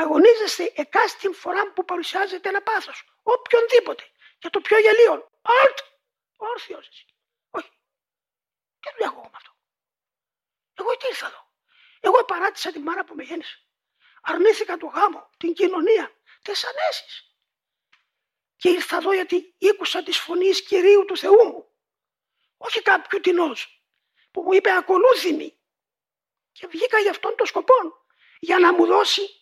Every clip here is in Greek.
αγωνίζεστε εκάστην φορά που παρουσιάζεται ένα πάθος. Οποιονδήποτε. Για το πιο γελίο. Όρτ. Όρθιος εσύ. Όχι. Τι δουλειά έχω εγώ με αυτό. Εγώ τι ήρθα εδώ. Εγώ παράτησα τη μάνα που με γέννησε. Αρνήθηκα το γάμο, την κοινωνία, τις ανέσεις. Και ήρθα εδώ γιατί ήκουσα τη φωνής Κυρίου του Θεού μου. Όχι κάποιου τεινός που μου είπε ακολούθημη. Και βγήκα για αυτόν τον σκοπό. Για να μου δώσει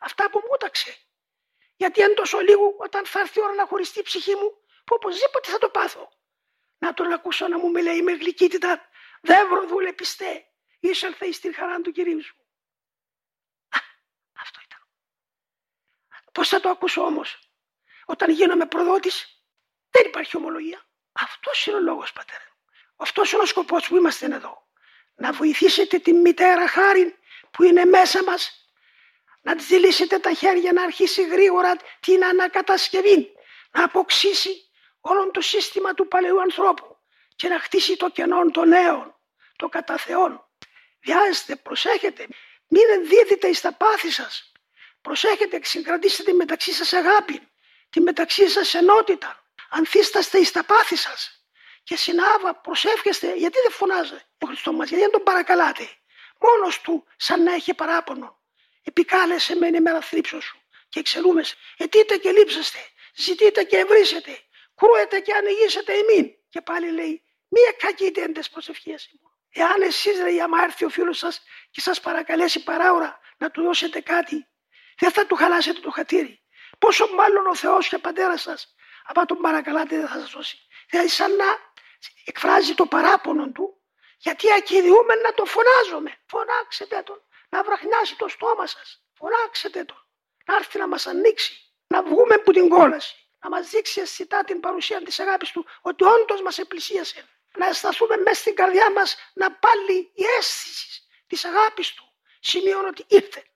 αυτά που μου έταξε. Γιατί αν τόσο λίγο όταν θα έρθει η ώρα να χωριστεί η ψυχή μου που οπωσδήποτε θα το πάθω. Να τον ακούσω να μου μιλάει με γλυκύτητα. Δεύρο δούλε πιστέ. Ήσελθε εις την χαρά του Κυρίου σου. Α, αυτό ήταν. Πώς θα το ακούσω όμως; Όταν γίνομαι προδότης δεν υπάρχει ομολογία. Αυτός είναι ο λόγος πατέρα. Αυτός είναι ο σκοπός που είμαστε εδώ. Να βοηθήσετε τη μητέρα χάρη που είναι μέσα μας να τη ζηλήσετε τα χέρια να αρχίσει γρήγορα την ανακατασκευή, να αποξήσει όλο το σύστημα του παλαιού ανθρώπου και να χτίσει το κενό των νέων, το κατά Θεόν. Βιάζεστε, προσέχετε, μην ενδίδετε εις τα πάθη σας. Προσέχετε, συγκρατήστε τη μεταξύ σας αγάπη, τη μεταξύ σας ενότητα. Ανθίσταστε εις τα πάθη σας. Και συνάβα, προσεύχεστε, γιατί δεν φωνάζε ο Χριστό μας, γιατί δεν τον παρακαλάτε. Μόνος του σαν να έχει παράπονο επικάλεσε με ημέρα θρύψος σου και εξελούμε. Ετείτε και λείψεστε, ζητείτε και ευρύσετε, κρούετε και ανοιγήσετε εμήν. Και πάλι λέει, μία κακή τέντες προσευχές μου. Εάν εσείς λέει άμα έρθει ο φίλος σας και σας παρακαλέσει παράωρα να του δώσετε κάτι, δεν θα του χαλάσετε το χατήρι. Πόσο μάλλον ο Θεός και πατέρας σας, άμα τον παρακαλάτε δεν θα σας δώσει. Δηλαδή σαν να εκφράζει το παράπονο του, γιατί ακυριούμε να τον φωνάζουμε. Φωνάξετε τον να βραχνιάσει το στόμα σας. Φωνάξετε τον. Να έρθει να μας ανοίξει. Να βγούμε από την κόλαση. Να μας δείξει αισθητά την παρουσία της αγάπης του ότι όντως μας επλησίασε. Να αισθανθούμε μέσα στην καρδιά μας να πάλι η αίσθηση της αγάπης του σημειώνει ότι ήρθε.